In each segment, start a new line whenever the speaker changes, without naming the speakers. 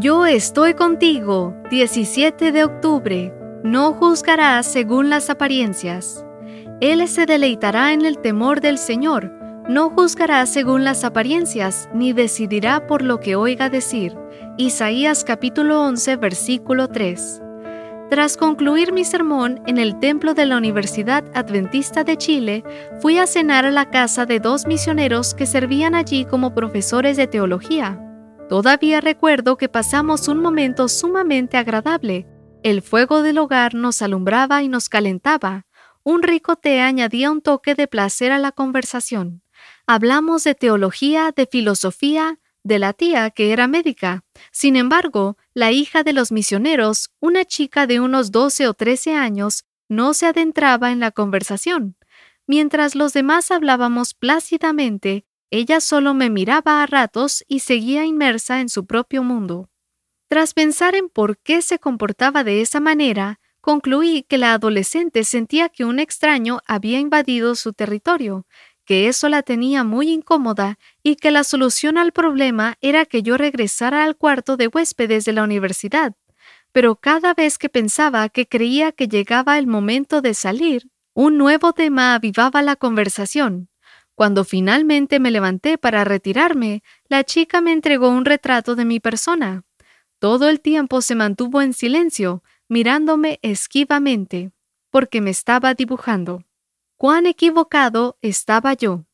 Yo estoy contigo, 17 de octubre. No juzgarás según las apariencias. Él se deleitará en el temor del Señor. No juzgará según las apariencias, ni decidirá por lo que oiga decir. Isaías capítulo 11, versículo 3. Tras concluir mi sermón en el templo de la Universidad Adventista de Chile, fui a cenar a la casa de dos misioneros que servían allí como profesores de teología. Todavía recuerdo que pasamos un momento sumamente agradable. El fuego del hogar nos alumbraba y nos calentaba. Un rico té añadía un toque de placer a la conversación. Hablamos de teología, de filosofía, de la tía que era médica. Sin embargo, la hija de los misioneros, una chica de unos 12 o 13 años, no se adentraba en la conversación. Mientras los demás hablábamos plácidamente, ella solo me miraba a ratos y seguía inmersa en su propio mundo. Tras pensar en por qué se comportaba de esa manera, concluí que la adolescente sentía que un extraño había invadido su territorio, que eso la tenía muy incómoda y que la solución al problema era que yo regresara al cuarto de huéspedes de la universidad. Pero cada vez que pensaba que creía que llegaba el momento de salir, un nuevo tema avivaba la conversación. Cuando finalmente me levanté para retirarme, la chica me entregó un retrato de mi persona. Todo el tiempo se mantuvo en silencio, mirándome esquivamente, porque me estaba dibujando. Cuán equivocado estaba yo.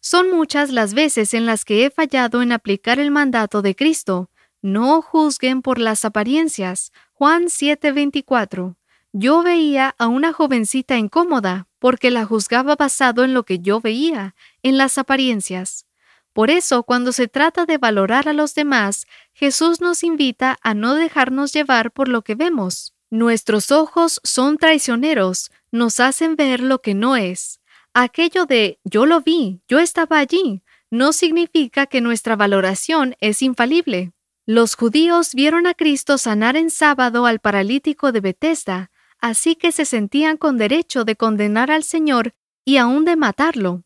Son muchas las veces en las que he fallado en aplicar el mandato de Cristo. No juzguen por las apariencias. Juan 7:24. Yo veía a una jovencita incómoda porque la juzgaba basado en lo que yo veía, en las apariencias. Por eso, cuando se trata de valorar a los demás, Jesús nos invita a no dejarnos llevar por lo que vemos. Nuestros ojos son traicioneros, nos hacen ver lo que no es. Aquello de yo lo vi, yo estaba allí, no significa que nuestra valoración es infalible. Los judíos vieron a Cristo sanar en sábado al paralítico de Bethesda, así que se sentían con derecho de condenar al Señor y aún de matarlo.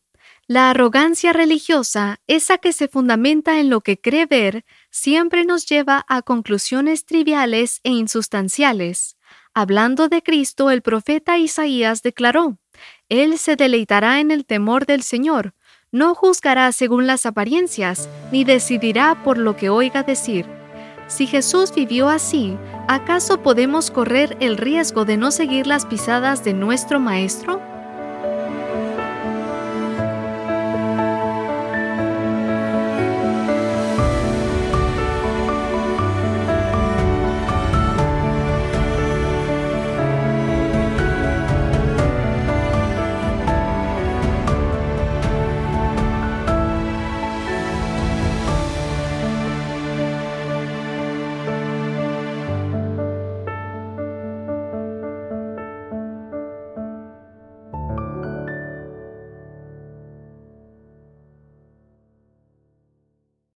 La arrogancia religiosa, esa que se fundamenta en lo que cree ver, siempre nos lleva a conclusiones triviales e insustanciales. Hablando de Cristo, el profeta Isaías declaró, Él se deleitará en el temor del Señor, no juzgará según las apariencias, ni decidirá por lo que oiga decir. Si Jesús vivió así, ¿acaso podemos correr el riesgo de no seguir las pisadas de nuestro Maestro?